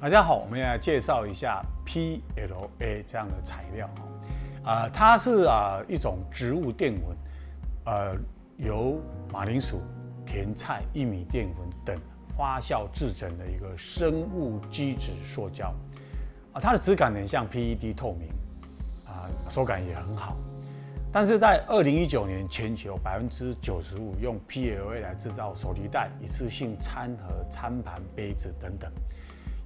大家好，我们来介绍一下 PLA 这样的材料啊，它是啊一种植物淀粉，呃，由马铃薯、甜菜、玉米淀粉等发酵制成的一个生物基质塑胶啊，它的质感很像 PET 透明啊，手感也很好。但是在二零一九年，全球百分之九十五用 PLA 来制造手提袋、一次性餐盒、餐盘、杯子等等。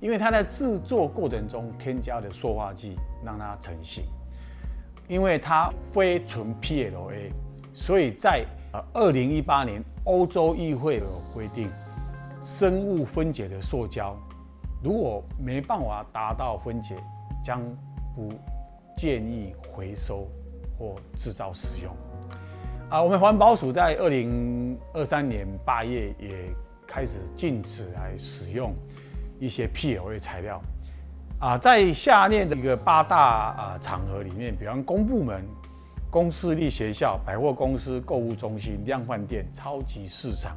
因为它在制作过程中添加的塑化剂，让它成型。因为它非纯 PLA，所以在呃二零一八年欧洲议会有规定，生物分解的塑胶如果没办法达到分解，将不建议回收或制造使用。啊，我们环保署在二零二三年八月也开始禁止来使用。一些 PLA 材料啊，在下列的一个八大啊场合里面，比方公部门、公私立学校、百货公司、购物中心、量贩店、超级市场，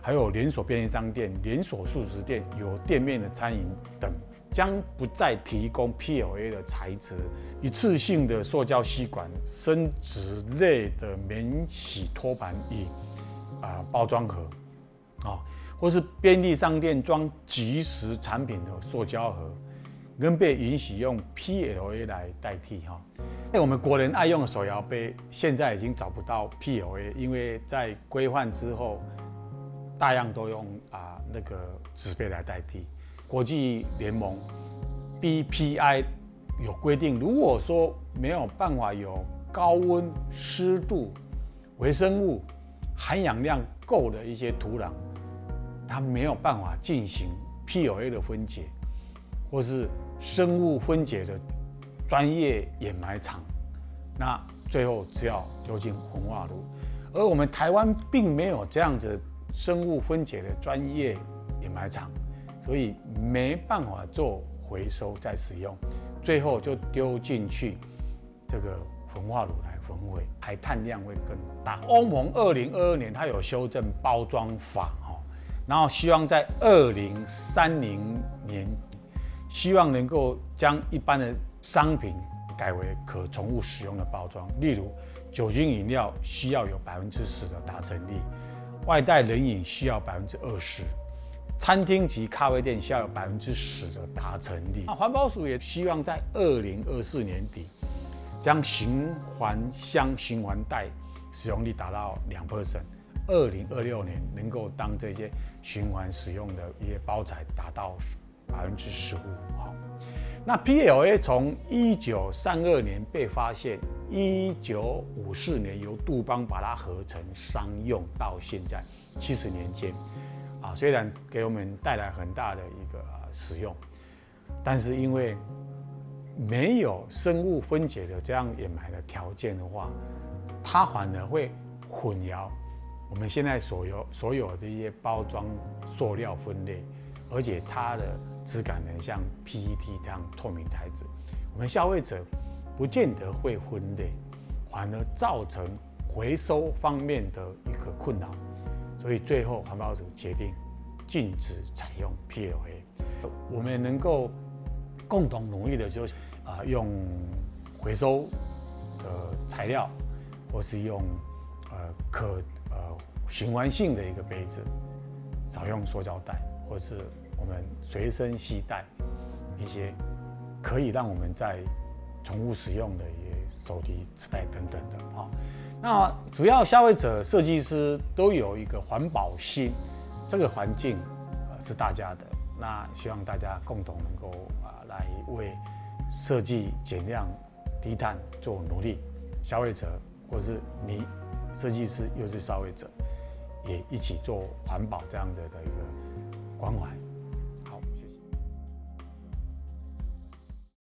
还有连锁便利商店、连锁素食店、有店面的餐饮等，将不再提供 PLA 的材质。一次性的塑胶吸管、生殖类的免洗托盘与啊包装盒啊。或是便利商店装即食产品的塑胶盒，仍被允许用 PLA 来代替哈。那我们国人爱用的手摇杯，现在已经找不到 PLA，因为在规范之后，大样都用啊那个纸杯来代替。国际联盟 BPI 有规定，如果说没有办法有高温、湿度、微生物含氧量够的一些土壤。它没有办法进行 PLA 的分解，或是生物分解的专业掩埋场，那最后只要丢进焚化炉。而我们台湾并没有这样子生物分解的专业掩埋场，所以没办法做回收再使用，最后就丢进去这个焚化炉来焚毁，排碳量会更大。欧盟二零二二年它有修正包装法。然后希望在二零三零年，希望能够将一般的商品改为可重复使用的包装。例如，酒精饮料需要有百分之十的达成率，外带冷饮需要百分之二十，餐厅及咖啡店需要有百分之十的达成率。环保署也希望在二零二四年底，将循环箱、循环袋使用率达到两 percent。二零二六年能够当这些循环使用的一些包材达到百分之十五，好。那 PLA 从一九三二年被发现，一九五四年由杜邦把它合成商用，到现在七十年间，啊，虽然给我们带来很大的一个使用，但是因为没有生物分解的这样掩埋的条件的话，它反而会混淆。我们现在所有所有的一些包装塑料分类，而且它的质感很像 PET 这样透明材质，我们消费者不见得会分类，反而造成回收方面的一个困扰。所以最后环保署决定禁止采用 PLA。我们能够共同努力的就是啊，用回收的材料，或是用呃可。呃循环性的一个杯子，少用塑胶袋，或是我们随身携带一些可以让我们在重复使用的一些手提纸袋等等的啊。那主要消费者、设计师都有一个环保心，这个环境啊是大家的，那希望大家共同能够啊来为设计减量低碳做努力。消费者或是你设计师又是消费者。也一起做环保这样子的一个关怀。